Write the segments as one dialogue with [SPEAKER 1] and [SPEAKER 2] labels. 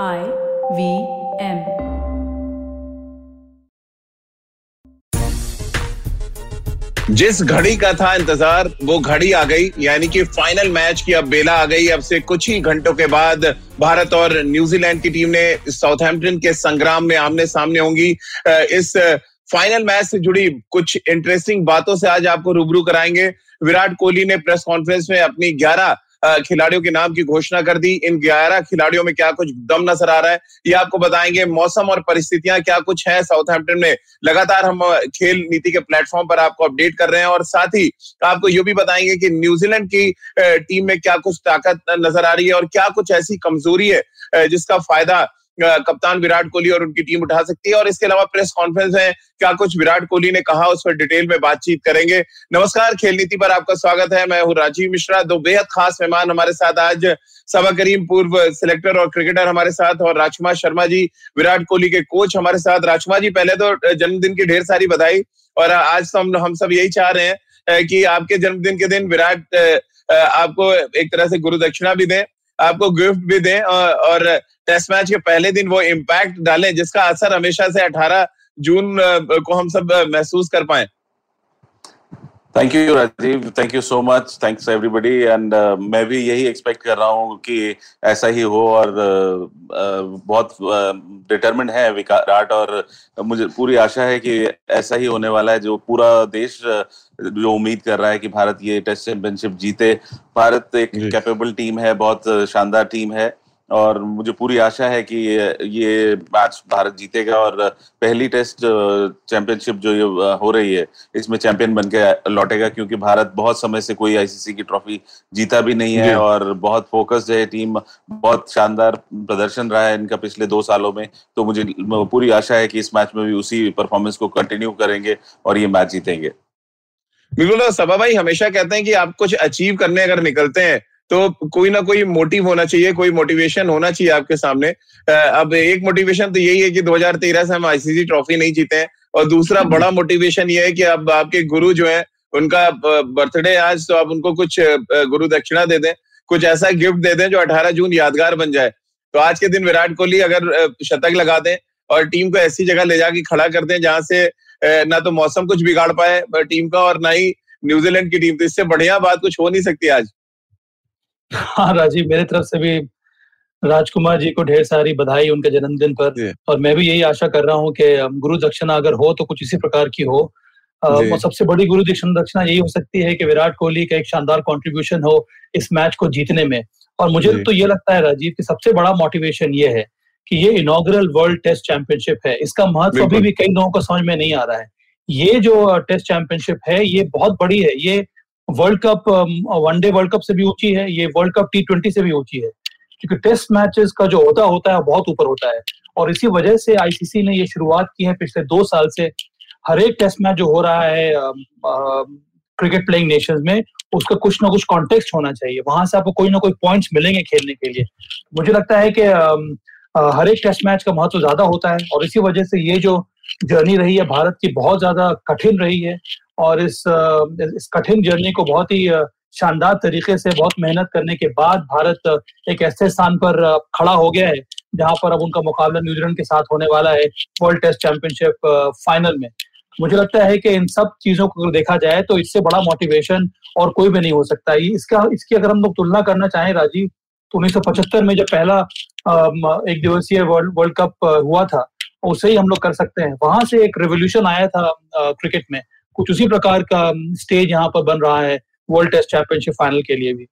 [SPEAKER 1] I V M.
[SPEAKER 2] जिस घड़ी का था इंतज़ार, वो घड़ी आ गई, यानी कि फाइनल मैच की अब बेला आ गई। अब से कुछ ही घंटों के बाद भारत और न्यूजीलैंड की टीम ने साउथहैम्पटन के संग्राम में आमने सामने होंगी। इस फाइनल मैच से जुड़ी कुछ इंटरेस्टिंग बातों से आज आपको रूबरू कराएँगे। विराट कोहली ने प्रेस कॉन्फ्रेंस में अपनी 11 खिलाड़ियों के नाम की घोषणा कर दी। इन ग्यारह खिलाड़ियों में क्या कुछ दम नज़र आ रहा है, ये आपको बताएँगे। मौसम और परिस्थितियाँ क्या कुछ है साउथहैम्पटन में? लगातार हम खेल नीति के प्लेटफॉर्म पर आपको अपडेट कर रहे हैं और साथ ही आपको ये भी बताएँगे कि न्यूजीलैंड की टीम में क्या कुछ ताकत नज़र आ रही है और क्या कुछ ऐसी कमज़ोरी है जिसका फ़ायदा कप्तान विराट कोहली और उनकी टीम उठा सकती है। और इसके अलावा प्रेस कॉन्फ्रेंस है क्या कुछ विराट कोहली ने कहा, उस पर डिटेल में बातचीत करेंगे। नमस्कार, खेल नीति पर आपका स्वागत है। मैं हूँ राजीव मिश्रा, दो बेहद खास मेहमान हमारे साथ आज। सबा करीम, पूर्व सिलेक्टर और क्रिकेटर हमारे साथ और राजकुमार शर्मा जी, विराट कोहली के कोच हमारे साथ। राजकुमार जी, पहले तो जन्मदिन की ढेर सारी बधाई। और आज तो हम हम सब यही चाह रहे हैं कि आपके जन्मदिन के दिन विराट आपको एक तरह से गुरु दक्षिणा भी दें, आपको गिफ्ट भी दें। और टेस्ट मैच के पहले दिन वो इम्पैक्ट डालें जिसका असर हमेशा से 18 जून को हम सब महसूस कर पाए।
[SPEAKER 3] Thank you Rajeev thank you so much thanks everybody and मैं भी यही एक्सपेक्ट कर रहा हूँ कि ऐसा ही हो और uh, uh, बहुत डिटरमिंड uh, है विराट और मुझे पूरी आशा है कि ऐसा ही होने वाला है जो पूरा देश जो उम्मीद कर रहा है कि भारत ये टेस्ट चैंपियनशिप जीते। भारत एक कैपेबल टीम है बहुत शानदार टीम है। और मुझे पूरी आशा है कि ये मैच भारत जीतेगा और पहली टेस्ट चैंपियनशिप जो ये हो रही है इसमें चैंपियन बन के लौटेगा क्योंकि भारत बहुत समय से कोई आईसीसी की ट्रॉफी जीता भी नहीं है और बहुत फोकस्ड है टीम बहुत शानदार प्रदर्शन रहा है इनका पिछले दो सालों में। तो मुझे पूरी आशा है कि इस मैच में भी उसी परफॉर्मेंस को कंटिन्यू करेंगे और ये मैच जीतेंगे।
[SPEAKER 2] बिल्कुल सभा भाई हमेशा कहते हैं कि आप कुछ अचीव करने अगर निकलते हैं तो कोई ना कोई मोटिव होना चाहिए कोई मोटिवेशन होना चाहिए आपके सामने। अब एक मोटिवेशन तो यही है कि 2013 से हम आईसीसी ट्रॉफी नहीं जीते हैं और दूसरा बड़ा मोटिवेशन ये है कि अब आपके गुरु जो है उनका बर्थडे आज तो आप उनको कुछ गुरु दक्षिणा दे दें कुछ ऐसा गिफ्ट दे दें जो 18 जून यादगार बन जाए। तो आज के दिन विराट कोहली अगर शतक लगा दें और टीम को ऐसी जगह ले जाके खड़ा कर दें जहाँ से ना तो मौसम कुछ बिगाड़ पाए टीम का और ना ही न्यूजीलैंड की टीम। तो इससे बढ़िया बात कुछ हो नहीं सकती आज।
[SPEAKER 4] हाँ राजीव मेरे तरफ़ से भी राजकुमार जी को ढेर सारी बधाई उनके जन्मदिन पर। और मैं भी यही आशा कर रहा हूँ कि गुरु दक्षिणा अगर हो तो कुछ इसी प्रकार की हो। वो सबसे बड़ी गुरु दक्षिणा यही हो सकती है कि विराट कोहली का एक शानदार कंट्रीब्यूशन हो इस मैच को जीतने में। और मुझे तो ये लगता है राजीव कि सबसे बड़ा मोटिवेशन ये है कि ये इनोग्रल वर्ल्ड टेस्ट चैंपियनशिप है। इसका महत्व अभी भी कई लोगों को समझ में नहीं आ रहा है। ये जो टेस्ट चैंपियनशिप है ये बहुत बड़ी है। ये world cup one day world cup से भी ऊँची है, ये वर्ल्ड कप टी ट्वेंटी से भी ऊँची है। क्योंकि टेस्ट मैचेस का जो होता होता है बहुत ऊपर होता है। और इसी वजह से आईसीसी ने ये शुरुआत की है पिछले दो साल से। हर एक टेस्ट मैच जो हो रहा है क्रिकेट प्लेइंग नेशन में, उसका कुछ ना कुछ कॉन्टेक्स्ट होना चाहिए। वहाँ से आपको कोई ना कोई पॉइंट्स मिलेंगे खेलने के लिए। मुझे लगता है कि हर एक टेस्ट मैच का महत्व ज़्यादा होता है। और इसी वजह से ये जो जर्नी रही है, भारत की बहुत ज़्यादा कठिन रही है। और इस इस कठिन जर्नी को बहुत ही शानदार तरीके से, बहुत मेहनत करने के बाद भारत एक ऐसे स्थान पर खड़ा हो गया है, जहाँ पर अब उनका मुकाबला न्यूजीलैंड के साथ होने वाला है, वर्ल्ड टेस्ट चैंपियनशिप फाइनल में। मुझे लगता है कि इन सब चीज़ों को देखा जाए तो इससे बड़ा मोटिवेशन और कोई भी नहीं हो सकता। है इसका, इसकी अगर हम लोग तुलना करना चाहें, राजीव तो उन्नीस सौ पचहत्तर में जब पहला एक दिवसीय वर्ल्ड वर्ल्ड कप हुआ था, उसे ही हम लोग कर सकते हैं। वहाँ से एक रेवोल्यूशन आया था क्रिकेट में। कुछ उसी प्रकार का स्टेज यहाँ पर बन रहा है वर्ल्ड टेस्ट चैंपियनशिप फाइनल के लिए भी।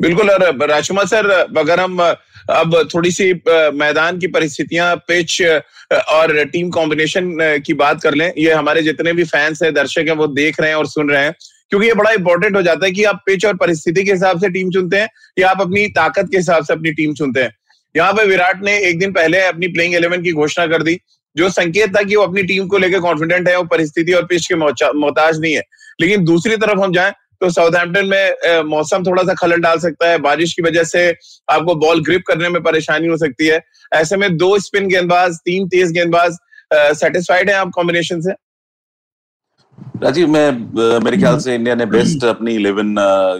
[SPEAKER 2] बिल्कुल राजकुमार सर, अगर हम अब थोड़ी सी मैदान की परिस्थितियाँ पिच और टीम कॉम्बिनेशन की बात कर लें, ये हमारे जितने भी फैंस हैं, दर्शक हैं, वो देख रहे हैं और सुन रहे हैं, क्योंकि ये बड़ा इंपॉर्टेंट हो जाता है कि आप पिच और परिस्थिति के हिसाब से टीम चुनते हैं, या आप अपनी ताकत के हिसाब से अपनी टीम चुनते हैं। यहाँ पे विराट ने एक दिन पहले अपनी प्लेइंग इलेवन की घोषणा कर दी जो संकेत था कि वो अपनी टीम को लेकर कॉन्फिडेंट है, वो परिस्थिति और पिच के मोहताज नहीं है। लेकिन दूसरी तरफ़ हम जाए तो साउथहैम्पटन में मौसम थोड़ा सा खलन डाल सकता है। बारिश की वजह से आपको बॉल ग्रिप करने में परेशानी हो सकती है। ऐसे में दो स्पिन गेंदबाज, तीन तेज गेंदबाज सेटिस्फाइड है आप कॉम्बिनेशन से?
[SPEAKER 3] राजीव मैं मेरे ख्याल से इंडिया ने बेस्ट अपनी इलेवन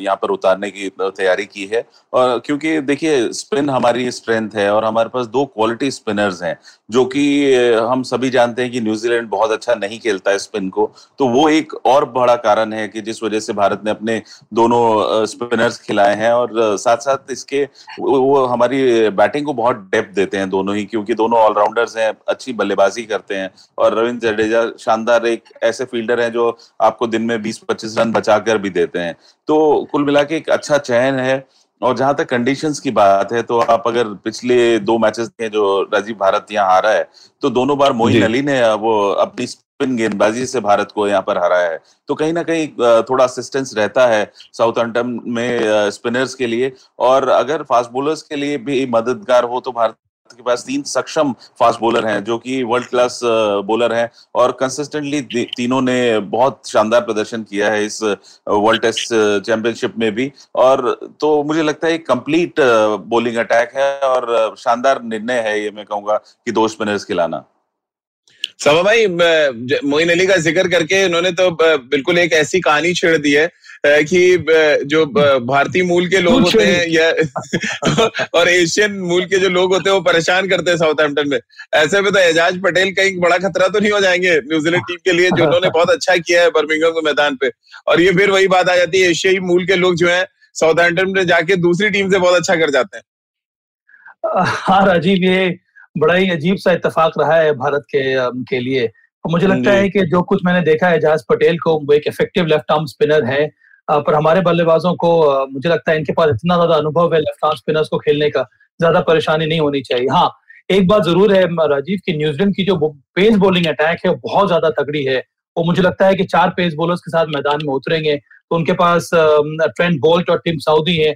[SPEAKER 3] यहाँ पर उतारने की तैयारी की है। और क्योंकि देखिए स्पिन हमारी स्ट्रेंथ है और हमारे पास दो क्वालिटी स्पिनर्स हैं जो कि हम सभी जानते हैं कि न्यूजीलैंड बहुत अच्छा नहीं खेलता है स्पिन को। तो वो एक और बड़ा कारण है कि जिस वजह से भारत ने अपने दोनों स्पिनर्स खिलाए हैं और साथ साथ इसके वो हमारी बैटिंग को बहुत डेप्थ देते हैं दोनों ही क्योंकि दोनों ऑलराउंडर्स हैं अच्छी बल्लेबाजी करते हैं। और रविंद्र जडेजा शानदार एक ऐसे फील्डर हैं जो आपको दिन में 20-25 रन बचाकर भी देते हैं। तो कुल मिला के एक अच्छा चयन है और जहाँ तक कंडीशंस की बात है तो आप अगर पिछले दो मैचेस देखें जो राजीव भारत यहाँ हारा है तो दोनों बार मोइन अली ने वो अपनी स्पिन गेंदबाजी से भारत को यहाँ पर हराया है। तो कहीं ना कहीं थोड़ा असिस्टेंस रहता है साउथ अंटम में स्पिनर्स के लिए और अगर फास्ट बोलर्स के लिए भी मददगार हो तो भारत के पास तीन सक्षम फास्ट बॉलर हैं, जो कि वर्ल्ड क्लास बॉलर हैं और कंसिस्टेंटली तीनों ने बहुत शानदार प्रदर्शन किया है इस वर्ल्ड टेस्ट चैंपियनशिप में भी। और तो मुझे लगता है कंप्लीट बॉलिंग अटैक है और शानदार निर्णय है ये मैं कहूँगा कि दो स्पिनर्स खिलाना।
[SPEAKER 2] सभा भाई मोइन अली का ज़िक्र करके उन्होंने तो बिल्कुल एक ऐसी कहानी छेड़ दी है कि जो भारतीय मूल के लोग होते हैं। या और एशियन मूल के जो लोग होते हैं वो परेशान करते हैं साउथ साउथहैम्पटन में। ऐसे में तो एजाज पटेल कहीं बड़ा खतरा तो नहीं हो जाएँगे न्यूजीलैंड टीम के लिए जो उन्होंने बहुत अच्छा किया है बर्मिंगम के मैदान पे। और ये फिर वही बात आ जाती है एशियाई मूल के लोग जो है साउथ साउथहैम्पटन में जाके दूसरी टीम से बहुत अच्छा कर जाते हैं।
[SPEAKER 4] हाँ राजीव ये बड़ा ही अजीब सा इतफाक रहा है भारत के के लिए। मुझे लगता है कि जो कुछ मैंने देखा है एजाज पटेल को वो एक इफ़ेक्टिव लेफ़्ट आर्म स्पिनर है। पर हमारे बल्लेबाजों को मुझे लगता है इनके पास इतना ज़्यादा अनुभव है लेफ़्ट आर्म स्पिनर्स को खेलने का, ज़्यादा परेशानी नहीं होनी चाहिए। हाँ एक बात ज़रूर है राजीव, की न्यूजीलैंड की जो पेस बॉलिंग अटैक है बहुत ज़्यादा तगड़ी है। वो मुझे लगता है कि चार पेस बॉलर्स के साथ मैदान में उतरेंगे। तो उनके पास ट्रेंड बोल्ट और टीम साउदी है।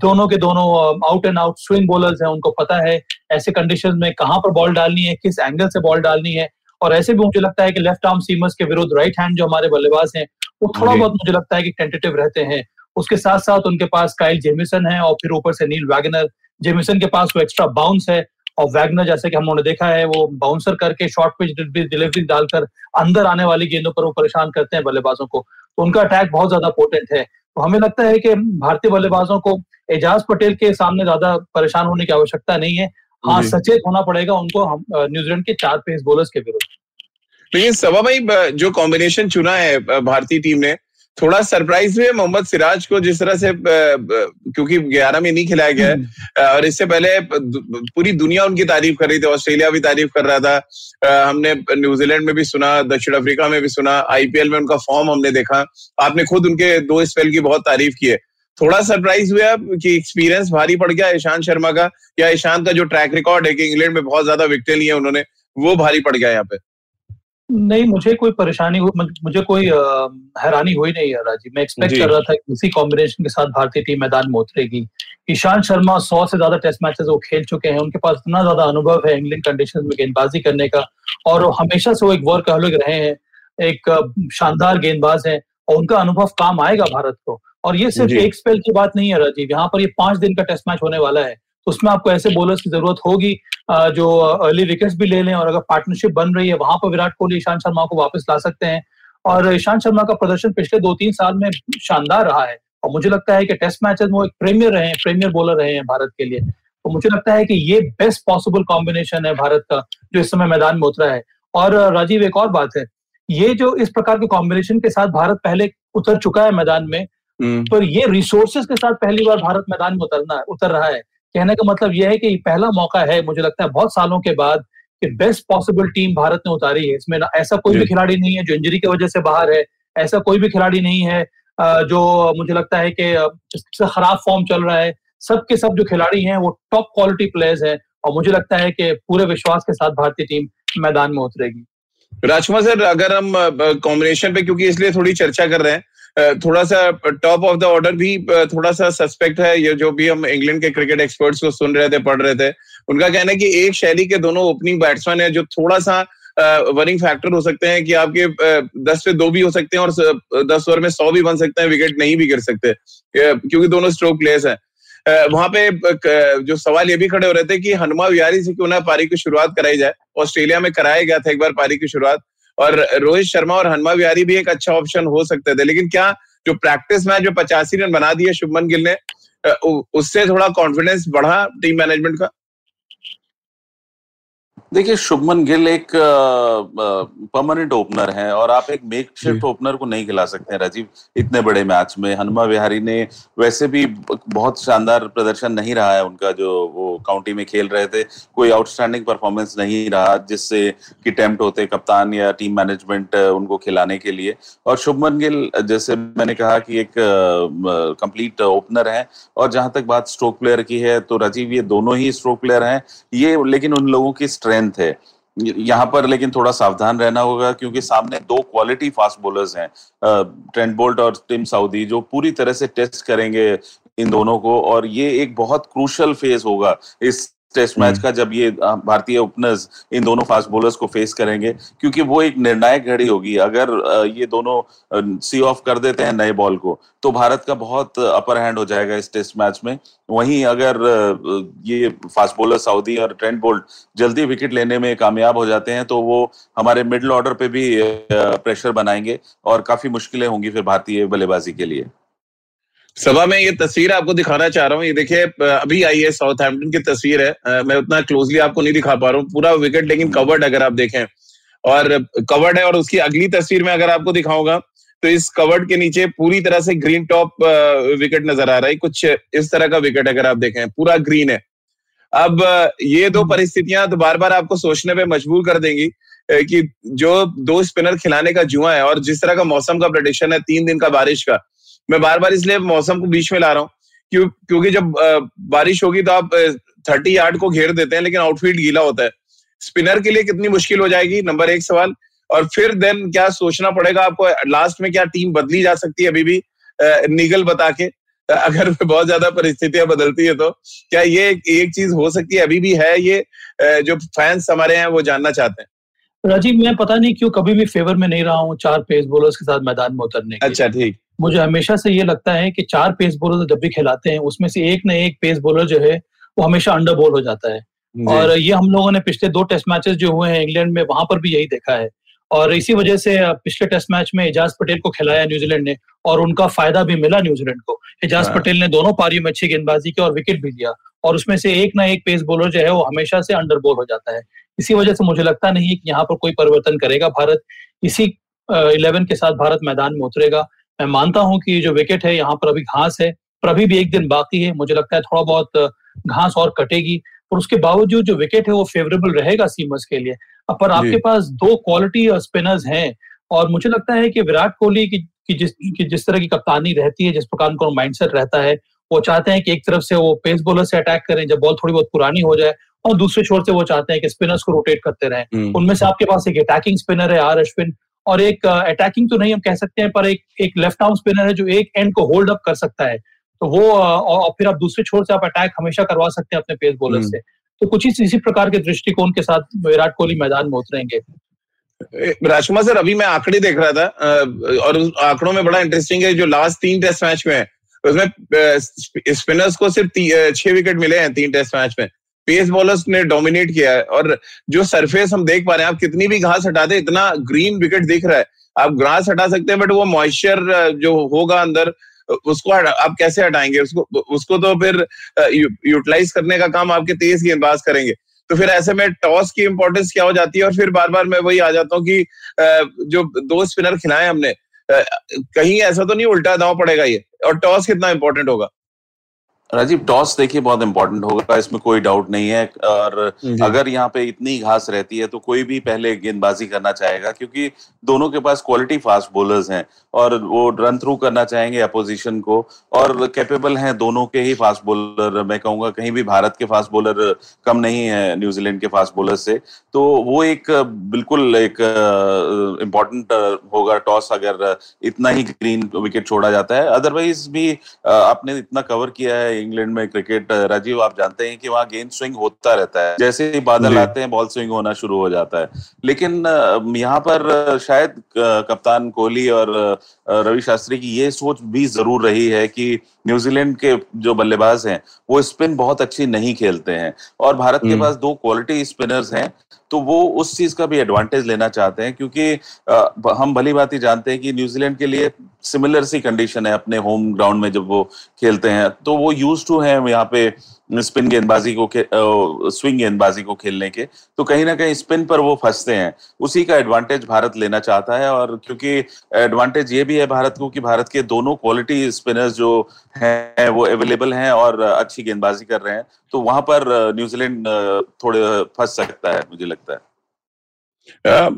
[SPEAKER 4] दोनों के दोनों out and out swing bowlers हैं, उनको पता है। ऐसे कंडीशन में कहाँ पर बॉल डालनी है, किस एंगल से बॉल डालनी है। और ऐसे भी मुझे लगता है कि लेफ़्ट आर्म सीमर्स के विरुद्ध राइट हैंड जो हमारे बल्लेबाज हैं वो थोड़ा बहुत मुझे लगता है कि टेंटेटिव रहते हैं। उसके साथ साथ उनके पास काइल जेमिसन है और फिर ऊपर से नील वैगनर जेमिसन के पास वो एक्स्ट्रा बाउंस है और वैगनर जैसे कि हमने देखा है वो बाउंसर करके शॉर्ट पिच डिलीवरी डालकर अंदर आने वाली गेंदों पर वो परेशान करते हैं बल्लेबाजों को। तो उनका अटैक बहुत ज़्यादा पोटेंट है। तो हमें लगता है कि भारतीय बल्लेबाजों को एजाज पटेल के सामने ज़्यादा परेशान होने की आवश्यकता नहीं है। हाँ सचेत होना पड़ेगा उनको हम न्यूजीलैंड के चार पेस बोलर्स के विरुद्ध।
[SPEAKER 2] लेकिन सवा भाई जो कॉम्बिनेशन चुना है भारतीय टीम ने थोड़ा सरप्राइज़ हुए मोहम्मद सिराज को जिस तरह से क्योंकि ग्यारह में नहीं खिलाया गया है। हम्म। और इससे पहले पूरी दुनिया उनकी तारीफ़ कर रही थी ऑस्ट्रेलिया भी तारीफ़ कर रहा था। हमने न्यूजीलैंड में भी सुना दक्षिण अफ्रीका में भी सुना आईपीएल में उनका फॉर्म हमने देखा। आपने खुद उनके दो स्पेल की बहुत तारीफ़ की है। थोड़ा सरप्राइज़ हुआ कि एक्सपीरियंस भारी पड़ गया ईशांत शर्मा का या ईशांत का जो ट्रैक रिकॉर्ड है कि इंग्लैंड में बहुत ज़्यादा विकटें लिए उन्होंने वो भारी पड़ गया यहाँ पे।
[SPEAKER 4] नहीं मुझे कोई परेशानी मुझे कोई हैरानी हुई नहीं है राज़ी मैं एक्सपेक्ट कर रहा था कि इसी कॉम्बिनेशन के साथ भारतीय टीम मैदान में उतरेगी। ईशांत शर्मा सौ से ज़्यादा टेस्ट मैचेस वो खेल चुके हैं। उनके पास इतना ज़्यादा अनुभव है इंग्लैंड कंडीशन में गेंदबाजी करने का और वो हमेशा से वो एक वर्क वर्कहॉलिक रहे हैं एक शानदार गेंदबाज है और उनका अनुभव काम आएगा भारत को। और ये सिर्फ़ एक स्पेल की बात नहीं है राजीव। यहाँ पर ये पाँच दिन का टेस्ट मैच होने वाला है। उसमें आपको ऐसे बॉलर्स की ज़रूरत होगी जो अर्ली विकेट्स भी ले लें और अगर पार्टनरशिप बन रही है वहाँ पर विराट कोहली ईशांत शर्मा को वापस ला सकते हैं। और ईशांत शर्मा का प्रदर्शन पिछले दो तीन साल में शानदार रहा है। और मुझे लगता है कि टेस्ट मैचेस में वो एक प्रीमियर रहे हैं प्रीमियर बॉलर रहे हैं भारत के लिए। तो मुझे लगता है कि ये बेस्ट पॉसिबल कॉम्बिनेशन है भारत का जो इस समय मैदान में उतरा है। और राजीव एक और बात है। ये जो इस प्रकार के कॉम्बिनेशन के साथ भारत पहले उतर चुका है मैदान में हम्म। तो ये रिसोर्सेस के साथ पहली बार भारत मैदान में उतरना है उतर रहा है। कहने का मतलब यह है कि पहला मौका है मुझे लगता है बहुत सालों के बाद कि बेस्ट पॉसिबल टीम भारत ने उतारी है। इसमें ऐसा कोई भी खिलाड़ी नहीं है जो इंजरी की वजह से बाहर है ऐसा कोई भी खिलाड़ी नहीं है जो मुझे लगता है कि खराब फॉर्म चल रहा है। सब के सब जो खिलाड़ी हैं वो टॉप क्वालिटी प्लेयर्स हैं और मुझे लगता है कि पूरे विश्वास के साथ भारतीय टीम मैदान में उतरेगी।
[SPEAKER 2] राजकुमार सर अगर हम कॉम्बिनेशन पे क्योंकि इसलिए थोड़ी चर्चा कर रहे हैं थोड़ा सा टॉप ऑफ़ द ऑर्डर भी थोड़ा सा सस्पेक्ट है, ये जो भी हम इंग्लैंड के क्रिकेट एक्सपर्ट्स को सुन रहे थे, पढ़ रहे थे, उनका कहना है कि एक शैली के दोनों ओपनिंग बैट्समैन है, जो थोड़ा सा वरिंग फैक्टर हो सकते हैं, कि आपके दस पे दो भी हो सकते हैं और दस ओवर में सौ भी बन सकते हैं विकेट नहीं भी गिर सकते क्योंकि दोनों स्ट्रोक प्लेयर्स हैं। वहाँ पे जो सवाल ये भी खड़े हो रहे थे कि हनुमा विहारी से क्यों ना पारी की शुरुआत कराई जाए, ऑस्ट्रेलिया में कराया गया था एक बार पारी की शुरुआत और रोहित शर्मा और हनुमा विहारी भी एक अच्छा ऑप्शन हो सकते थे। लेकिन क्या जो प्रैक्टिस मैच जो पचासी रन बना दिए शुभमन गिल ने उससे थोड़ा कॉन्फिडेंस बढ़ा टीम मैनेजमेंट का?
[SPEAKER 3] देखिए शुभमन गिल एक परमानेंट ओपनर है और आप एक मेक शिफ्ट ओपनर को नहीं खिला सकते हैं राजीव। इतने बड़े मैच में हनुमा विहारी ने वैसे भी बहुत शानदार प्रदर्शन नहीं रहा है उनका जो वो काउंटी में खेल रहे थे। कोई आउटस्टैंडिंग परफॉर्मेंस नहीं रहा जिससे कि टेम्प्ट होते कप्तान या टीम मैनेजमेंट उनको खिलाने के लिए। और शुभमन गिल जैसे मैंने कहा कि एक कंप्लीट ओपनर है और जहाँ तक बात स्ट्रोक प्लेयर की है तो राजीव ये दोनों ही स्ट्रोक प्लेयर हैं। ये लेकिन उन लोगों की स्ट्रेंथ स्ट्रेंथ है यहाँ पर लेकिन थोड़ा सावधान रहना होगा क्योंकि सामने दो क्वालिटी फास्ट बोलर्स हैं ट्रेंट बोल्ट और टिम साउदी जो पूरी तरह से टेस्ट करेंगे इन दोनों को और ये एक बहुत क्रूशल फ़ेज़ होगा इस टेस्ट मैच हम्म। का जब ये भारतीय ओपनर्स इन दोनों फास्ट बॉलर्स को फेस करेंगे क्योंकि वो एक निर्णायक घड़ी होगी। अगर ये दोनों सी ऑफ़ कर देते हैं नए बॉल को तो भारत का बहुत अपर हैंड हो जाएगा इस टेस्ट मैच में। वहीं अगर ये फास्ट बॉलर सऊदी और ट्रेंड बोल्ट जल्दी विकेट लेने में कामयाब हो जाते हैं तो वो हमारे मिडिल ऑर्डर पे भी प्रेशर बनाएँगे और काफ़ी मुश्किलें होंगी फिर भारतीय बल्लेबाजी के लिए।
[SPEAKER 2] सभा में ये तस्वीर आपको दिखाना चाह रहा हूँ। ये देखिए अभी आई है साउथ की तस्वीर है। मैं उतना क्लोजली आपको नहीं दिखा पा रहा हूँ। पूरा विकेट लेकिन कवर्ड अगर आप देखें। और कवर्ड है और उसकी अगली तस्वीर में अगर आपको दिखाऊँगा तो इस कवर्ड के नीचे पूरी तरह से ग्रीन टॉप विकेट नज़र आ रहा है। कुछ इस तरह का विकेट अगर आप देखें, पूरा ग्रीन है। अब ये दो परिस्थितियाँ तो बार बार आपको सोचने पे मजबूर कर देंगी कि जो दो स्पिनर खिलाने का जुआ है और जिस तरह का मौसम का प्रडिक्शन है, तीन दिन का बारिश का मैं बार बार इसलिए मौसम को बीच में ला रहा हूँ क्यों क्योंकि जब बारिश होगी तो आप थर्टी यार्ड को घेर देते हैं लेकिन आउटफील्ड गीला होता है। स्पिनर के लिए कितनी मुश्किल हो जाएगी नंबर एक सवाल। और फिर देन क्या सोचना पड़ेगा आपको लास्ट में क्या टीम बदली जा सकती है अभी भी? निगल बता के अगर बहुत ज़्यादा परिस्थितियाँ बदलती है तो। क्या ये एक चीज़ हो सकती है अभी भी है ये? जो फैंस हमारे हैं वो जानना चाहते हैं।
[SPEAKER 4] राजीव मैं पता नहीं क्यों कभी भी फेवर में नहीं रहा हूँ चार पेस बॉलर्स के साथ मैदान में उतरने
[SPEAKER 2] अच्छा ठीक।
[SPEAKER 4] मुझे हमेशा से ये लगता है कि चार पेस बॉलर जब भी खिलाते हैं उसमें से एक न एक पेस बॉलर जो है वो हमेशा अंडर बॉल हो जाता है। और ये हम लोगों ने पिछले दो टेस्ट मैचेस जो हुए हैं इंग्लैंड में वहाँ पर भी यही देखा है। और इसी वजह से पिछले टेस्ट मैच में एजाज पटेल को खिलाया न्यूजीलैंड ने और उनका फ़ायदा भी मिला न्यूजीलैंड को। एजाज हाँ। पटेल ने दोनों पारियों में अच्छी गेंदबाजी की और विकेट भी लिया और उसमें से एक ना एक पेस बॉलर जो है वो हमेशा से अंडर बॉल हो जाता है। इसी वजह से मुझे लगता नहीं कि यहाँ पर कोई परिवर्तन करेगा भारत। इसी इलेवन के साथ भारत मैदान में उतरेगा। मैं मानता हूँ कि जो विकेट है यहाँ पर अभी घास है पर अभी भी एक दिन बाकी है। मुझे लगता है थोड़ा बहुत घास और कटेगी और उसके बावजूद जो विकेट है वो फेवरेबल रहेगा सीमस के लिए। अब पर आपके पास दो क्वालिटी स्पिनर्स हैं और मुझे लगता है कि विराट कोहली की, की जिस की जिस तरह की कप्तानी रहती है जिस प्रकार उनका माइंडसेट रहता है वो चाहते हैं कि एक तरफ़ से वो पेस बॉलर से अटैक करें जब बॉल थोड़ी बहुत पुरानी हो जाए और दूसरे छोर से वो चाहते हैं कि स्पिनर्स को रोटेट करते रहें। हम्म। उनमें से आपके पास एक अटैकिंग स्पिनर है आर अश्विन और एक अटैकिंग तो नहीं हम कह सकते हैं पर एक एक लेफ़्ट आर्म स्पिनर है जो एक एंड को होल्ड अप कर सकता है। तो वो और फिर आप दूसरे छोर से आप अटैक हमेशा करवा सकते हैं अपने पेस बॉलर हम्म। से। तो कुछ इसी प्रकार के दृष्टिकोण के साथ विराट कोहली मैदान में उतरेंगे।
[SPEAKER 2] राजकुमार सर अभी मैं आंकड़े देख रहा था और आंकड़ों में बड़ा इंटरेस्टिंग है जो लास्ट तीन टेस्ट मैच में उसमें स्पिनर्स को सिर्फ़ छह विकेट मिले हैं तीन टेस्ट मैच में। पेस बॉलर्स ने डोमिनेट किया है। और जो सरफेस हम देख पा रहे हैं, आप कितनी भी घास हटा दे, इतना ग्रीन विकेट दिख रहा है। आप घास हटा सकते हैं बट वो मॉइस्चर जो होगा अंदर उसको आप कैसे हटाएँगे? उसको उसको तो फिर यूटिलाइज करने का काम आपके तेज गेंदबाज करेंगे। तो फिर ऐसे में टॉस की इंपॉर्टेंस क्या हो जाती है? और फिर बार बार मैं वही आ जाता हूँ कि जो दो स्पिनर खिलाए हमने कहीं ऐसा तो नहीं उल्टा दाव पड़ेगा ये, और टॉस कितना इंपॉर्टेंट होगा।
[SPEAKER 3] राजीव टॉस देखिए बहुत इंपॉर्टेंट होगा इसमें कोई डाउट नहीं है। और अगर यहाँ पे इतनी घास रहती है तो कोई भी पहले गेंदबाजी करना चाहेगा क्योंकि दोनों के पास क्वालिटी फास्ट बॉलर्स हैं और वो रन थ्रू करना चाहेंगे अपोजिशन को। और कैपेबल हैं दोनों के ही फास्ट बॉलर मैं कहूँगा कहीं भी भारत के फास्ट बॉलर कम नहीं है न्यूजीलैंड के फास्ट बॉलर से। तो वो एक बिल्कुल एक इम्पोर्टेंट होगा टॉस अगर इतना ही ग्रीन विकेट छोड़ा जाता है। अदरवाइज़ भी आपने इतना कवर किया है इंग्लैंड में क्रिकेट राजीव आप जानते हैं कि वहाँ गेंद स्विंग होता रहता है। जैसे ही बादल आते हैं बॉल स्विंग होना शुरू हो जाता है। लेकिन यहाँ पर शायद कप्तान कोहली और रवि शास्त्री की ये सोच भी ज़रूर रही है कि न्यूजीलैंड के जो बल्लेबाज हैं वो स्पिन बहुत अच्छी नहीं खेलते हैं। और भारत के हम्म। पास दो क्वालिटी स्पिनर्स हैं तो वो उस चीज़ का भी एडवांटेज लेना चाहते हैं क्योंकि आ, हम भली बात ही जानते हैं कि न्यूजीलैंड के लिए सिमिलर सी कंडीशन है अपने होम ग्राउंड में जब वो खेलते हैं तो वो यूज़ टू है यहाँ पे स्पिन गेंदबाजी को स्विंग गेंदबाजी को खेलने के तो कहीं ना कहीं स्पिन पर वो फंसते हैं। उसी का एडवांटेज भारत लेना चाहता है और क्योंकि एडवांटेज ये भी है भारत को कि भारत के दोनों क्वालिटी स्पिनर्स जो हैं, वो अवेलेबल हैं और अच्छी गेंदबाजी कर रहे हैं तो वहाँ पर न्यूजीलैंड थोड़े फंस सकता है, मुझे लगता है।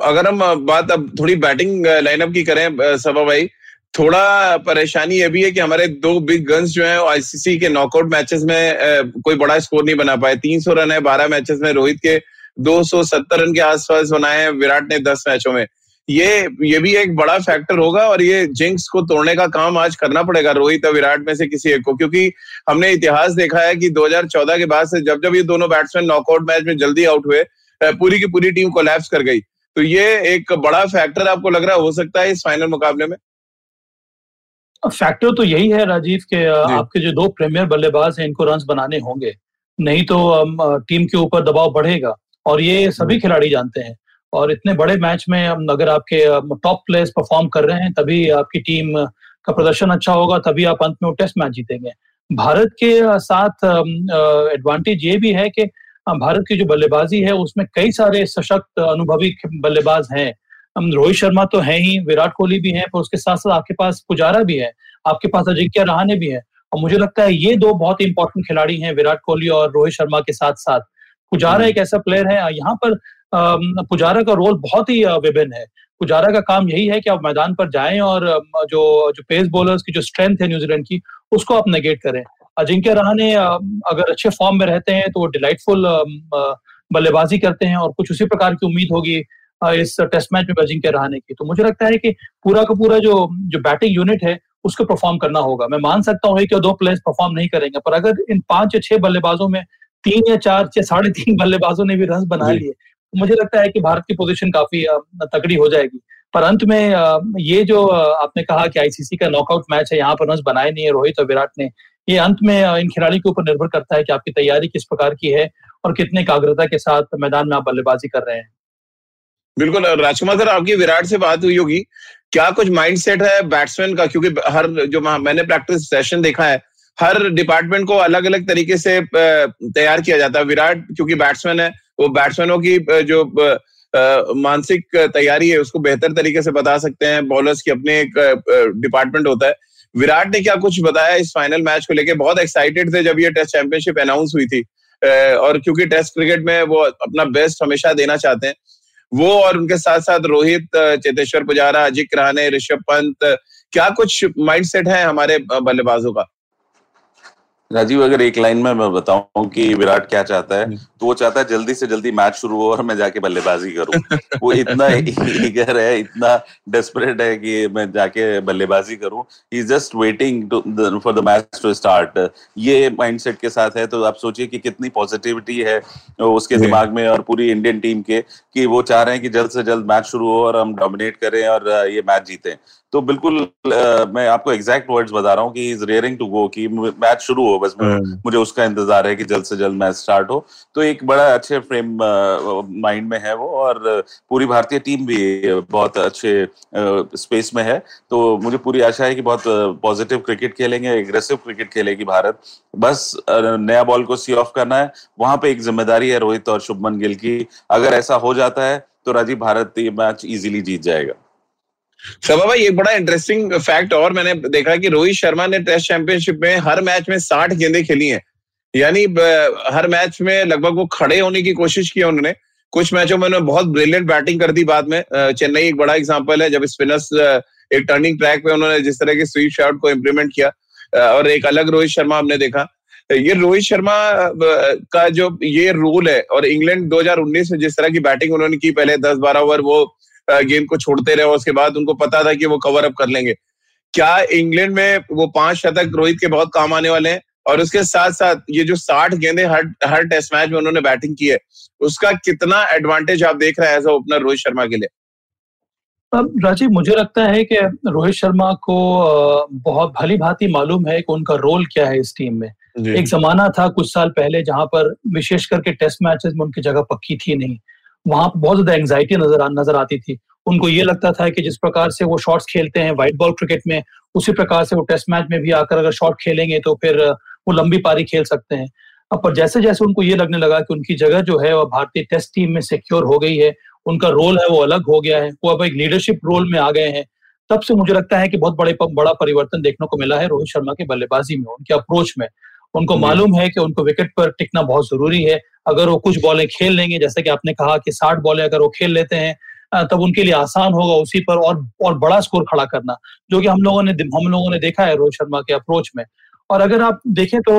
[SPEAKER 2] अगर हम बात अब थोड़ी बैटिंग लाइनअप की करें सभा भाई थोड़ा परेशानी ये भी है कि हमारे दो बिग गन्स जो हैं आईसीसी के नॉकआउट मैचेस में कोई बड़ा स्कोर नहीं बना पाए। 300 रन है 12 मैचेस में रोहित के 270 रन के आसपास बनाए हैं, विराट ने 10 मैचों में। ये ये भी एक बड़ा फैक्टर होगा और ये जिंक्स को तोड़ने का काम आज करना पड़ेगा रोहित और विराट में से किसी एक को, क्योंकि हमने इतिहास देखा है कि 2014 के बाद से जब जब ये दोनों बैट्समैन नॉकआउट मैच में जल्दी आउट हुए पूरी की पूरी टीम कोलैप्स कर गई। तो ये एक बड़ा फैक्टर आपको लग रहा हो सकता है इस फाइनल मुकाबले में?
[SPEAKER 4] फैक्टर तो यही है राजीव के आपके जो दो प्रीमियर बल्लेबाज हैं इनको रन बनाने होंगे। नहीं तो टीम के ऊपर दबाव बढ़ेगा। और ये सभी खिलाड़ी जानते हैं। और इतने बड़े मैच में अगर आपके टॉप प्लेयर्स परफॉर्म कर रहे हैं तभी आपकी टीम का प्रदर्शन अच्छा होगा तभी आप अंत में वो टेस्ट मैच जीतेंगे। भारत के साथ एडवांटेज ये भी है कि भारत की जो बल्लेबाजी है उसमें कई सारे सशक्त अनुभवी बल्लेबाज हैं। रोहित शर्मा तो है ही विराट कोहली भी है पर उसके साथ साथ आपके पास पुजारा भी है आपके पास अजिंक्य रहाने भी है। और मुझे लगता है ये दो बहुत ही इंपॉर्टेंट खिलाड़ी हैं विराट कोहली और रोहित शर्मा के साथ साथ पुजारा हम्म। एक ऐसा प्लेयर है यहाँ पर पुजारा का रोल बहुत ही विभिन्न है। पुजारा का काम यही है कि आप मैदान पर जाएँ और जो जो पेस बॉलर्स की जो स्ट्रेंथ है न्यूजीलैंड की उसको आप नेगेट करें। अजिंक्य रहाने अगर अच्छे फॉर्म में रहते हैं तो वो डिलाइटफुल बल्लेबाजी करते हैं और कुछ उसी प्रकार की उम्मीद होगी। इस टेस्ट मैच में अजिंक्य रहाने की। तो मुझे लगता है कि पूरा का पूरा जो जो बैटिंग यूनिट है उसको परफॉर्म करना होगा। मैं मान सकता हूँ कि दो प्लेयर्स परफॉर्म नहीं करेंगे पर अगर इन पाँच या छह बल्लेबाजों में तीन या चार या साढ़े तीन बल्लेबाजों ने भी रन बना लिए तो मुझे लगता है कि भारत की पोजीशन काफ़ी तगड़ी हो जाएगी। पर अंत में ये जो आपने कहा कि आईसीसी का नॉकआउट मैच है यहाँ पर रन बनाए नहीं है रोहित और विराट ने ये अंत में इन खिलाड़ी के ऊपर निर्भर करता है कि आपकी तैयारी किस प्रकार की है और कितने एकाग्रता के साथ मैदान में आप बल्लेबाजी कर रहे हैं।
[SPEAKER 2] बिल्कुल राजकुमार सर, आपकी विराट से बात हुई होगी। क्या कुछ माइंड सेट है बैट्समैन का? क्योंकि हर जो मैंने प्रैक्टिस सेशन देखा है, हर डिपार्टमेंट को अलग अलग तरीके से तैयार किया जाता है। विराट क्योंकि बैट्समैन है, वो बैट्समैनों की जो मानसिक तैयारी है, उसको बेहतर तरीके से बता सकते हैं। बॉलर्स की अपने एक डिपार्टमेंट होता है। विराट ने क्या कुछ बताया इस फाइनल मैच को लेके? बहुत एक्साइटेड थे जब ये टेस्ट चैंपियनशिप अनाउंस हुई थी। और क्योंकि टेस्ट क्रिकेट में वो अपना बेस्ट हमेशा देना चाहते हैं। वो और उनके साथ साथ रोहित चेतेश्वर पुजारा अजिक रहाने ऋषभ पंत, क्या कुछ माइंडसेट है हमारे बल्लेबाजों का?
[SPEAKER 3] राजीव अगर एक लाइन में मैं बताऊँ कि विराट क्या चाहता है तो वो चाहता है जल्दी से जल्दी मैच शुरू हो और मैं जाके बल्लेबाजी करूँ। वो इतना ईगर है इतना डेस्परेट है कि मैं जाके बल्लेबाजी करूँ। He is just waiting for the match to start ये माइंडसेट के साथ है तो आप सोचिए कि कितनी पॉजिटिविटी है उसके दिमाग में और पूरी इंडियन टीम के कि वो चाह रहे हैं कि जल्द से जल्द मैच शुरू हो और हम डोमिनेट करें और ये मैच जीतें। तो बिल्कुल आ, मैं आपको एग्जैक्ट वर्ड्स बता रहा हूँ कि इज़ रेयरिंग टू गो कि मैच शुरू हो बस हम्म। मुझे उसका इंतज़ार है कि जल्द से जल्द मैच स्टार्ट हो। तो एक बड़ा अच्छे फ्रेम माइंड में है वो और पूरी भारतीय टीम भी बहुत अच्छे स्पेस में है। तो मुझे पूरी आशा है कि बहुत पॉजिटिव क्रिकेट खेलेंगे एग्रेसिव क्रिकेट खेलेगी भारत। बस नया बॉल को सी ऑफ़ करना है। वहाँ पे एक ज़िम्मेदारी है रोहित और शुभमन गिल की। अगर ऐसा हो जाता है तो राजीव भारत ये मैच इजीली जीत जाएगा।
[SPEAKER 2] सभा भाई, एक बड़ा इंटरेस्टिंग फैक्ट और मैंने देखा कि रोहित शर्मा ने टेस्ट चैंपियनशिप में हर मैच में साठ गेंदें खेली हैं। यानी हर मैच में लगभग वो खड़े होने की कोशिश की उन्होंने। कुछ मैचों में उन्होंने बहुत ब्रिलियंट बैटिंग कर दी बाद में। चेन्नई एक बड़ा एग्ज़ाम्पल है, जब स्पिनर्स एक टर्निंग ट्रैक पे उन्होंने जिस तरह के स्वीप शॉट को इम्प्लीमेंट किया और एक अलग रोहित शर्मा हमने देखा। ये रोहित शर्मा का जो ये रोल है, और इंग्लैंड 2019 में जिस तरह की बैटिंग उन्होंने की, पहले 10-12 ओवर वो गेंद को छोड़ते रहे उसके बाद उनको पता था कि वो कवर अप कर लेंगे। क्या इंग्लैंड में वो पाँच शतक रोहित के बहुत काम आने वाले हैं? और उसके साथ साथ ये जो साठ गेंदे हर हर टेस्ट मैच में उन्होंने बैटिंग की है उसका कितना एडवांटेज आप देख रहे हैं एज ओपनर रोहित शर्मा के लिए?
[SPEAKER 4] अब राजीव मुझे लगता है कि रोहित शर्मा को बहुत भली भांति मालूम है कि उनका रोल क्या है इस टीम में। एक जमाना था कुछ साल पहले जहाँ पर विशेष करके टेस्ट मैचेस में उनकी जगह पक्की थी नहीं। वहाँ पर बहुत ज़्यादा एंग्जाइटी नज़र नज़र आती थी। उनको ये लगता था कि जिस प्रकार से वो शॉट्स खेलते हैं व्हाइट बॉल क्रिकेट में, उसी प्रकार से वो टेस्ट मैच में भी आकर अगर शॉट खेलेंगे तो फिर, वो लंबी पारी खेल सकते हैं। अब पर जैसे जैसे उनको ये लगने लगा कि उनकी जगह जो है, वह भारतीय टेस्ट टीम में सिक्योर हो गई है, उनका रोल है वो अलग हो गया है, वो अब एक लीडरशिप रोल में आ गए हैं, तब से मुझे लगता है कि बहुत बड़े बड़ा परिवर्तन देखने को मिला है रोहित शर्मा की बल्लेबाजी में, उनके अप्रोच में। उनको मालूम है कि उनको विकेट पर टिकना बहुत ज़रूरी है। अगर वो कुछ बॉलें खेल लेंगे जैसे कि आपने कहा कि साठ बॉलें अगर वो खेल लेते हैं तब उनके लिए आसान होगा उसी पर और और बड़ा स्कोर खड़ा करना जो कि हम लोगों ने हम लोगों ने देखा है रोहित शर्मा के अप्रोच में। और अगर आप देखें तो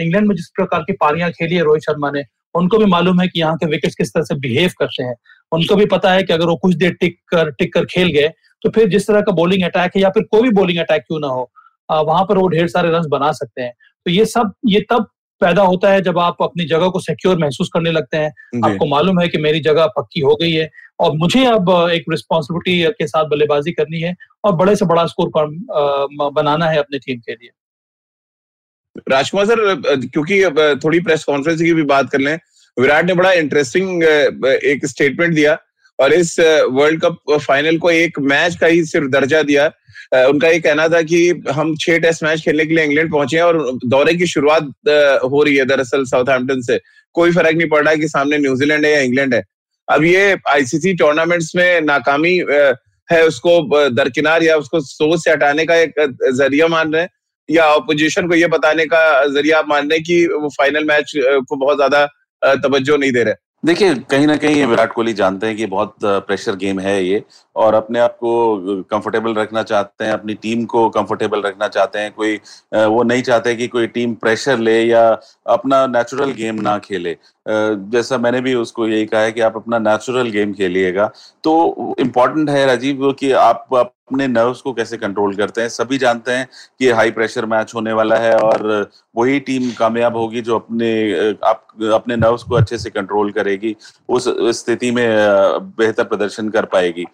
[SPEAKER 4] इंग्लैंड में जिस प्रकार की पारियाँ खेली है रोहित शर्मा ने उनको भी मालूम है कि यहाँ के विकेट किस तरह से बिहेव करते हैं। उनको भी पता है कि अगर वो कुछ देर टिक कर टिक कर खेल गए तो फिर जिस तरह का बॉलिंग अटैक है या फिर कोई भी बॉलिंग अटैक क्यों ना हो वहाँ पर वो ढेर सारे रन बना सकते हैं। तो ये सब ये तब पैदा होता है जब आप अपनी जगह को सिक्योर महसूस करने लगते हैं। आपको मालूम है कि मेरी जगह पक्की हो गई है और मुझे अब एक रिस्पॉन्सिबिलिटी के साथ बल्लेबाजी करनी है और बड़े से बड़ा स्कोर बनाना है अपनी टीम के लिए।
[SPEAKER 2] राजकुमार सर क्योंकि थोड़ी प्रेस कॉन्फ्रेंस की भी बात कर लें विराट ने बड़ा इंटरेस्टिंग एक स्टेटमेंट दिया और इस वर्ल्ड कप फाइनल को एक मैच का ही सिर्फ़ दर्जा दिया। उनका ये कहना था कि हम छह टेस्ट मैच खेलने के लिए इंग्लैंड पहुँचे हैं और दौरे की शुरुआत हो रही है दरअसल साउथहैम्पटन से। कोई फ़र्क नहीं पड़ रहा कि सामने न्यूजीलैंड है या इंग्लैंड है। अब ये आईसीसी टूर्नामेंट्स में नाकामी है उसको दरकिनार या उसको सोच से हटाने का एक ज़रिया मान रहे हैं या अपोजिशन को ये बताने का ज़रिया आप मान रहे हैं कि वो फाइनल मैच को बहुत ज़्यादा तवज्जो नहीं दे रहे।
[SPEAKER 3] देखिए, कहीं ना कहीं विराट कोहली जानते हैं कि बहुत प्रेशर गेम है ये और अपने आप को कंफर्टेबल रखना चाहते हैं, अपनी टीम को कंफर्टेबल रखना चाहते हैं। कोई वो नहीं चाहते कि कोई टीम प्रेशर ले या अपना नेचुरल गेम ना खेले। जैसा मैंने भी उसको यही कहा है कि आप अपना नेचुरल गेम खेलिएगा। तो इम्पोर्टेंट है राजीव कि आप अपने नर्व्स को कैसे कंट्रोल करते हैं, सभी जानते हैं कि हाई प्रेशर मैच होने वाला है और वही टीम कामयाब होगी जो अपने, आप, अपने नर्व्स को अच्छे से कंट्रोल करेगी, उस स्थिति में बेहतर प्रदर्शन कर पाएगी।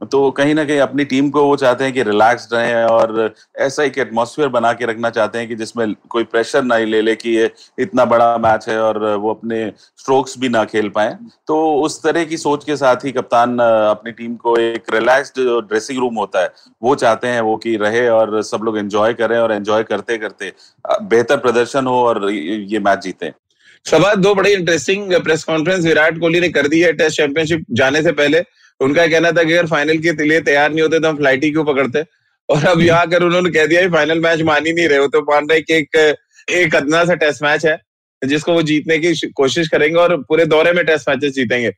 [SPEAKER 3] तो कहीं ना कहीं अपनी टीम को वो चाहते हैं कि रिलैक्स रहें और ऐसा एक एटमोसफियर बना के रखना चाहते हैं कि जिसमें कोई प्रेशर ना ही ले ले कि ये इतना बड़ा मैच है और वो अपने स्ट्रोक्स भी ना खेल पाए। तो उस तरह की सोच के साथ ही कप्तान, अपनी टीम को एक रिलैक्स्ड ड्रेसिंग रूम होता है, वो चाहते हैं वो कि रहे और सब लोग एंजॉय करें और एंजॉय करते करते बेहतर प्रदर्शन हो और ये मैच जीते।
[SPEAKER 2] सभा दो बड़ी interesting press conference Virat Kohli ने कर दी है टेस्ट चैंपियनशिप जाने से पहले। उनका कहना था कि अगर फाइनल के लिए तैयार नहीं होते तो हम फ़्लाइट ही क्यों पकड़ते? और अब यहाँ कर उन्होंने कह दिया फाइनल मैच मान ही नहीं रहे हो तो मान रहे कि एक एक अदना सा टेस्ट मैच है जिसको वो जीतने की कोशिश करेंगे और पूरे दौरे में टेस्ट मैचेस जीतेंगे।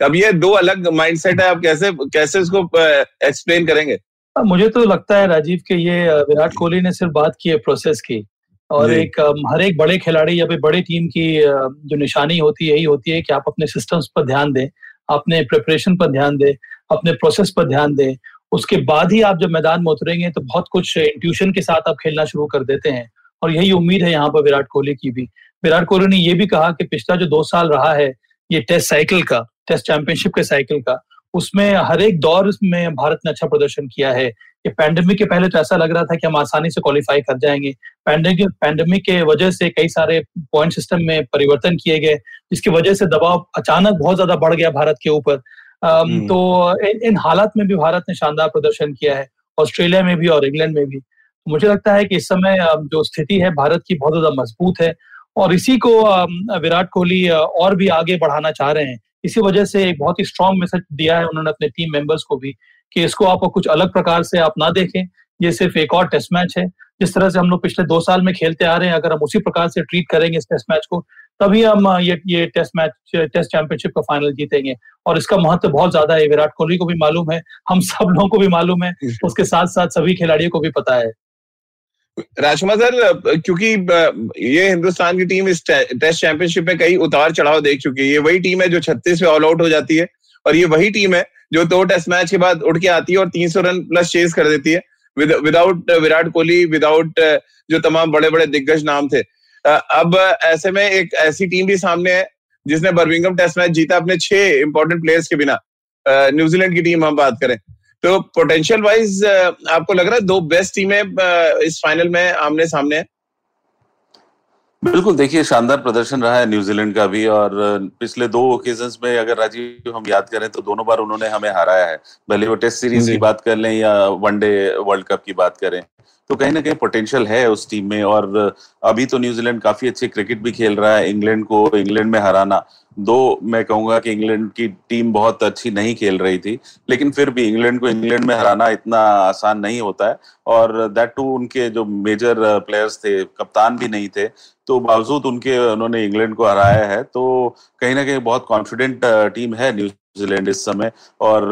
[SPEAKER 2] अब ये दो अलग माइंडसेट है आप कैसे कैसे इसको एक्सप्लेन करेंगे?
[SPEAKER 4] मुझे तो लगता है राजीव के ये विराट कोहली ने सिर्फ़ बात की है प्रोसेस की और एक हर एक बड़े खिलाड़ी या फिर बड़े टीम की जो निशानी होती है यही होती है कि आप अपने सिस्टम्स पर ध्यान दें। अपने प्रिपरेशन पर ध्यान दें, अपने प्रोसेस पर ध्यान दें। उसके बाद ही आप जब मैदान में उतरेंगे तो बहुत कुछ इंट्यूशन के साथ आप खेलना शुरू कर देते हैं। और यही उम्मीद है यहाँ पर विराट कोहली की भी। विराट कोहली ने यह भी कहा कि पिछला जो दो साल रहा है, ये टेस्ट साइकिल का टेस्ट चैंपियनशिप के साइकिल का उसमें हर एक दौर में भारत ने अच्छा प्रदर्शन किया है। ये पैंडेमिक के पहले तो ऐसा लग रहा था कि हम आसानी से क्वालिफाई कर जाएँगे। पैंडेमिक पैंडेमिक के वजह से कई सारे पॉइंट सिस्टम में परिवर्तन किए गए जिसकी वजह से दबाव अचानक बहुत ज़्यादा बढ़ गया भारत के ऊपर। हम्म। तो इन, इन हालात में भी भारत ने शानदार प्रदर्शन किया है ऑस्ट्रेलिया में भी और इंग्लैंड में भी। मुझे लगता है कि इस समय जो स्थिति है भारत की बहुत ज़्यादा मज़बूत है और इसी को विराट कोहली और भी आगे बढ़ाना चाह रहे हैं। इसी वजह से एक बहुत ही स्ट्रॉन्ग मैसेज दिया है उन्होंने अपने टीम मेंबर्स को भी कि इसको आप कुछ अलग प्रकार से आप ना देखें। ये सिर्फ़ एक और टेस्ट मैच है। जिस तरह से हम लोग पिछले दो साल में खेलते आ रहे हैं अगर हम उसी प्रकार से ट्रीट करेंगे इस टेस्ट मैच को तभी हम ये ये टेस्ट मैच टेस्ट चैंपियनशिप का फाइनल जीतेंगे। और इसका महत्व बहुत ज़्यादा है। विराट कोहली को भी मालूम है। हम सब लोगों को भी मालूम है। उसके साथ साथ सभी खिलाड़ियों को भी पता है।
[SPEAKER 2] राजकुमार सर, क्योंकि ये हिंदुस्तान की टीम इस टेस्ट चैंपियनशिप में कई उतार चढ़ाव देख चुकी है। ये वही टीम है जो छत्तीस में ऑल आउट हो जाती है और ये वही टीम है जो दो टेस्ट मैच के बाद उठ के आती है और तीन सौ रन प्लस चेज कर देती है। विदाउट विराट कोहली विदाउट जो तमाम बड़े बड़े दिग्गज नाम थे। अब ऐसे में एक ऐसी टीम भी सामने है जिसने बर्मिंगम टेस्ट मैच जीता अपने छह इंपॉर्टेंट प्लेयर्स के बिना। न्यूजीलैंड की टीम हम बात करें। तो पोटेंशियल वाइज आपको लग रहा है दो बेस्ट टीमें इस फाइनल में आमने सामने? है
[SPEAKER 3] बिल्कुल देखिए शानदार प्रदर्शन रहा है न्यूजीलैंड का भी और पिछले दो ओकेजन में अगर राजीव हम याद करें तो दोनों बार उन्होंने हमें हराया है। भले वो टेस्ट सीरीज़ की बात कर लें या वनडे वर्ल्ड कप की बात करें। तो कहीं ना कहीं पोटेंशियल है उस टीम में और अभी तो न्यूजीलैंड काफ़ी अच्छे क्रिकेट भी खेल रहा है इंग्लैंड को इंग्लैंड में हराना। दो, मैं कहूँगा कि इंग्लैंड की टीम बहुत अच्छी नहीं खेल रही थी, लेकिन फिर भी इंग्लैंड को इंग्लैंड में हराना इतना आसान नहीं होता है और दैट टू उनके जो मेजर प्लेयर्स थे, कप्तान भी नहीं थे तो बावजूद उनके उन्होंने इंग्लैंड को हराया है तो कहीं ना कहीं बहुत कॉन्फिडेंट टीम है न्यूज़ न्यूजीलैंड इस समय और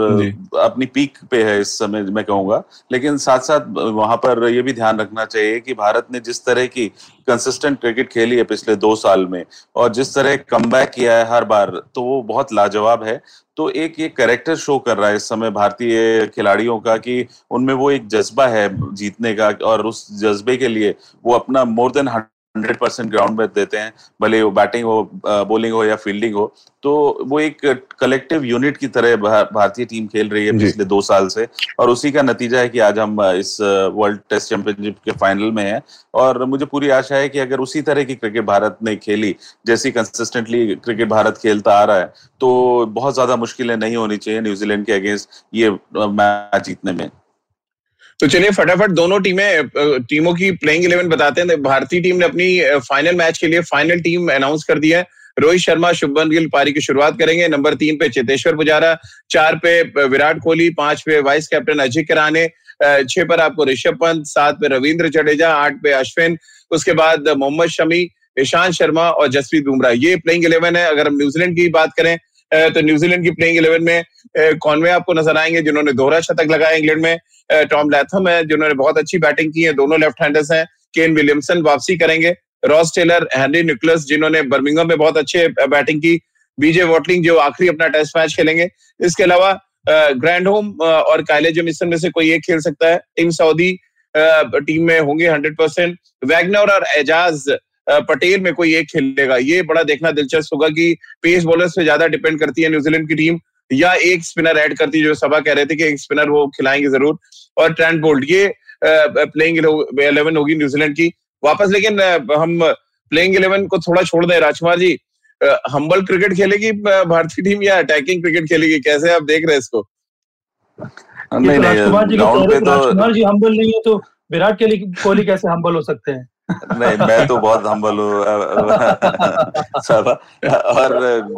[SPEAKER 3] अपनी पीक पे है इस समय मैं कहूँगा। लेकिन साथ साथ वहाँ पर यह भी ध्यान रखना चाहिए कि भारत ने जिस तरह की कंसिस्टेंट क्रिकेट खेली है पिछले दो साल में और जिस तरह कम किया है हर बार तो वो बहुत लाजवाब है। तो एक ये कैरेक्टर शो कर रहा है इस समय भारतीय खिलाड़ियों का कि उनमें वो एक जज्बा है जीतने का और उस जज्बे के लिए वो अपना more than hundred percent ground में देते हैं भले वो बैटिंग हो बॉलिंग हो या फील्डिंग हो तो वो एक कलेक्टिव यूनिट की तरह भारतीय टीम खेल रही है पिछले दो साल से। और उसी का नतीजा है कि आज हम इस वर्ल्ड टेस्ट चैंपियनशिप के फाइनल में हैं। और मुझे पूरी आशा है कि अगर उसी तरह की क्रिकेट भारत ने खेली जैसी कंसिस्टेंटली क्रिकेट भारत खेलता आ रहा है तो बहुत ज़्यादा मुश्किलें नहीं होनी चाहिए न्यूजीलैंड के अगेंस्ट ये मैच जीतने में।
[SPEAKER 2] तो चलिए फटाफट दोनों टीमें टीमों की प्लेइंग इलेवन बताते हैं। भारतीय टीम ने अपनी फाइनल मैच के लिए फाइनल टीम अनाउंस कर दिया है। रोहित शर्मा, शुभमन गिल पारी की शुरुआत करेंगे। नंबर तीन पे चेतेश्वर पुजारा, चार पे विराट कोहली, पाँच पे वाइस कैप्टन अजय कराने छह पर आपको ऋषभ पंत, सात पे रविंद्र जडेजा, आठ पे अश्विन, उसके बाद मोहम्मद शमी, ईशांत शर्मा और जसप्रीत बुमराह। ये प्लेइंग इलेवन है। अगर हम न्यूजीलैंड की बात करें तो न्यूजीलैंड की प्लेइंग इलेवन में कॉनवे आपको नज़र आएँगे, जिन्होंने दोहरा शतक लगाया इंग्लैंड में। टॉम लैथम है, जिन्होंने बहुत अच्छी बैटिंग की है, दोनों लेफ़्ट हैंडर्स हैं। केन विलियमसन वापसी करेंगे। रॉस टेलर हेनरी निकलस जिन्होंने बर्मिंगम में बहुत अच्छे बैटिंग की। बीजे वॉटलिंग जो आखिरी अपना टेस्ट मैच खेलेंगे। इसके अलावा ग्रैंड होम और कायले जमिसन में से कोई एक खेल सकता है। टीम सऊदी टीम में होंगे हंड्रेड परसेंट वैगनर और एजाज पटेल में कोई एक खेलेगा। ये बड़ा देखना दिलचस्प होगा कि पेस बॉलर पे ज़्यादा डिपेंड करती है न्यूजीलैंड की टीम या एक स्पिनर ऐड करती है जो सभा कह रहे थे कि एक स्पिनर वो खिलाएँगे ज़रूर। और ट्रेंड बोल्ट ये प्लेइंग इलेवन होगी न्यूजीलैंड की। वापस लेकिन हम प्लेइंग इलेवन को थोड़ा छोड़ दें। राजकुमार जी हम्बल क्रिकेट खेलेगी भारतीय टीम या अटैकिंग क्रिकेट खेलेगी? कैसे आप देख रहे हैं इसको?
[SPEAKER 4] नहीं नहीं राजकुमार जी राजकुमार जी हम्बल नहीं है तो विराट कोहली कैसे हम्बल हो सकते हैं?
[SPEAKER 3] नहीं मैं तो बहुत हम्बल हूँ और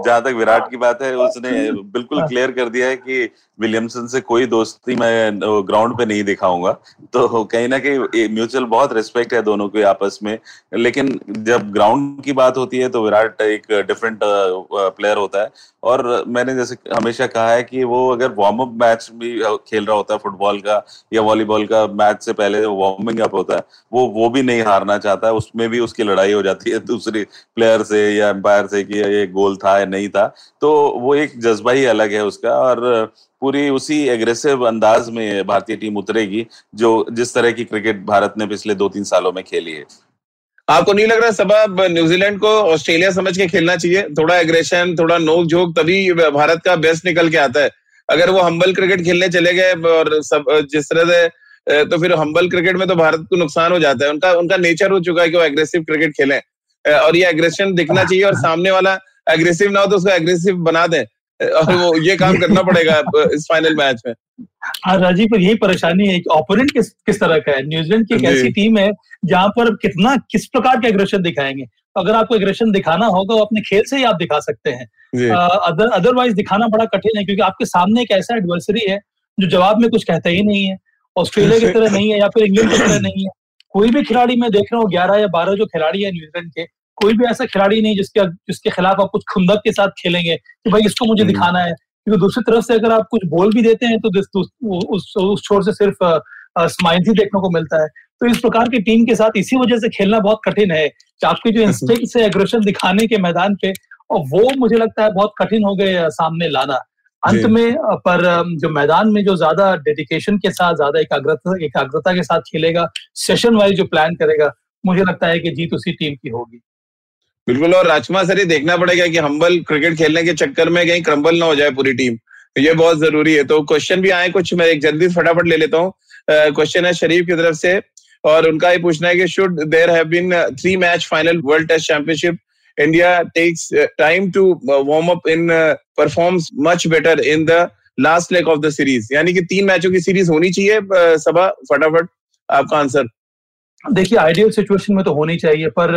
[SPEAKER 3] जहाँ तक विराट की बात है उसने बिल्कुल क्लियर कर दिया है कि विलियमसन से कोई दोस्ती मैं ग्राउंड पे नहीं दिखाऊँगा। तो कहीं ना कहीं म्यूचुअल बहुत रिस्पेक्ट है दोनों के आपस में। लेकिन जब ग्राउंड की बात होती है तो विराट एक डिफरेंट प्लेयर होता है। और मैंने जैसे हमेशा कहा है कि वो अगर वार्म अप मैच भी खेल रहा होता है फुटबॉल का या वॉलीबॉल का मैच से पहले वार्मिंग अप होता है, वो वो भी नहीं हारना चाहता है। उसमें भी उसकी लड़ाई हो जाती है दूसरी प्लेयर से या एम्पायर से कि ये गोल था या नहीं था। तो वो एक जज्बा ही अलग है उसका। और पूरी उसी एग्रेसिव अंदाज में भारतीय टीम उतरेगी, जो जिस तरह की क्रिकेट भारत ने पिछले दो तीन सालों में खेली है।
[SPEAKER 2] आपको नहीं लग रहा सब न्यूजीलैंड को ऑस्ट्रेलिया समझ के खेलना चाहिए? थोड़ा एग्रेशन थोड़ा नोक झोंक, तभी भारत का बेस्ट निकल के आता है। अगर वो हम्बल क्रिकेट खेलने चले गए और सब, जिस तरह से तो फिर हम्बल क्रिकेट में तो भारत को नुकसान हो जाता है। उनका उनका नेचर हो चुका है कि वो एग्रेसिव क्रिकेट खेलें। और ये एग्रेशन दिखना चाहिए और सामने वाला एग्रेसिव ना हो तो उसको एग्रेसिव बना दे। वो ये काम करना पड़ेगा इस फाइनल मैच में।
[SPEAKER 4] हाँ राजीव पर यही परेशानी है ओपोनेंट किस किस तरह का है? न्यूजीलैंड की एक ऐसी टीम है जहाँ पर कितना किस प्रकार के एग्रेशन दिखाएँगे? अगर आपको एग्रेशन दिखाना होगा वो अपने खेल से ही आप दिखा सकते हैं। अदर अदरवाइज़ दिखाना बड़ा कठिन है क्योंकि आपके सामने एक ऐसा एडवर्सरी है जो जवाब में कुछ कहता ही नहीं है। ऑस्ट्रेलिया की तरह नहीं है या फिर इंग्लैंड की तरह नहीं है। कोई भी खिलाड़ी मैं देख रहा हूँ ग्यारह या बारह जो खिलाड़ी है न्यूजीलैंड के कोई भी ऐसा खिलाड़ी नहीं जिसके जिसके खिलाफ आप कुछ खुंदक के साथ खेलेंगे कि भाई इसको मुझे हम्म। दिखाना है। क्योंकि दूसरी तरफ़ से अगर आप कुछ बोल भी देते हैं तो उस उस छोर से सिर्फ़ स्माइल ही देखने को मिलता है। तो इस प्रकार की टीम के साथ इसी वजह से खेलना बहुत कठिन है आपके जो इंस्टिंग से एग्रेशन दिखाने के मैदान पे और वो मुझे लगता है बहुत कठिन हो गए सामने लाना। अंत में पर जो मैदान में जो ज़्यादा डेडिकेशन के साथ ज़्यादा एकाग्रता एकाग्रता के साथ खेलेगा सेशन वाइज जो प्लान करेगा मुझे लगता है कि जीत उसी टीम की होगी।
[SPEAKER 2] बिल्कुल, और राजकुमार सर, ये देखना पड़ेगा कि हम्बल क्रिकेट खेलने के चक्कर में कहीं क्रम्बल ना हो जाए पूरी टीम। ये बहुत ज़रूरी है। तो क्वेश्चन भी आए कुछ, मैं एक जल्दी फटाफट ले लेता हूँ। क्वेश्चन है शरीफ की तरफ़ से, और उनका ये पूछना है कि should there have been three match final world test championship India takes time to warm up in performs much better in the last leg of the series यानी कि तीन मैचों की सीरीज़ होनी चाहिए सभा, फटाफट। आपका आंसर
[SPEAKER 4] देखिए आइडियल सिचुएशन में तो होनी चाहिए पर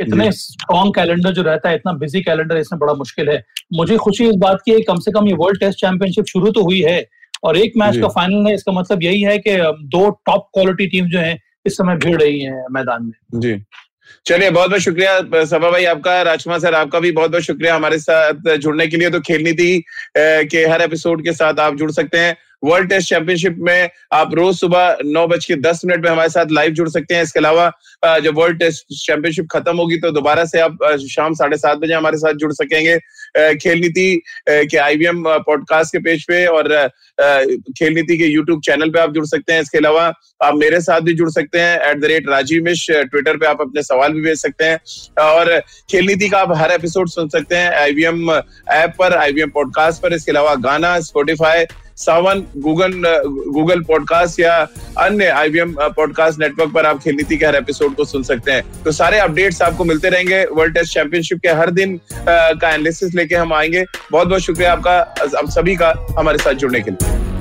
[SPEAKER 4] इतने स्ट्रॉन्ग कैलेंडर जो रहता है इतना बिज़ी कैलेंडर इसमें बड़ा मुश्किल है। मुझे खुशी इस बात की है कम से कम ये वर्ल्ड टेस्ट चैंपियनशिप शुरू तो हुई है और एक मैच का फाइनल है इसका मतलब यही है कि दो टॉप क्वालिटी टीम जो है इस समय भीड़ रही है मैदान में।
[SPEAKER 2] जी। चलिए बहुत बहुत शुक्रिया सभा भाई आपका राजकुमार सर आपका भी बहुत बहुत शुक्रिया हमारे साथ जुड़ने के लिए। तो खेलनी थी के हर एपिसोड के साथ आप जुड़ सकते हैं। वर्ल्ड टेस्ट चैंपियनशिप में आप रोज सुबह नौ बज के दस मिनट में हमारे साथ लाइव जुड़ सकते हैं। इसके अलावा जब वर्ल्ड टेस्ट चैंपियनशिप खत्म होगी तो दोबारा से आप शाम साढ़े सात बजे हमारे साथ जुड़ सकेंगे। खेल नीति के आईवीएम पॉडकास्ट के पेज पे और खेल नीति के यूट्यूब चैनल पे आप जुड़ सकते हैं। इसके अलावा, आप मेरे साथ भी जुड़ सकते हैं। एट द रेट राजीव मिश ट्विटर पे आप अपने सवाल भी भेज सकते हैं। और खेल नीति का आप हर एपिसोड सुन सकते हैं। आईवीएम ऐप पर आईवीएम पॉडकास्ट पर। इसके अलावा Gaana Spotify Saavn Google Google podcast या अन्य आईवीएम पॉडकास्ट नेटवर्क पर आप खेल नीति के हर एपिसोड को सुन सकते हैं। तो सारे अपडेट्स आपको मिलते रहेंगे। वर्ल्ड टेस्ट चैंपियनशिप के हर दिन का एनालिसिस लेके हम आएँगे। बहुत बहुत शुक्रिया आपका आप सभी का हमारे साथ जुड़ने के लिए।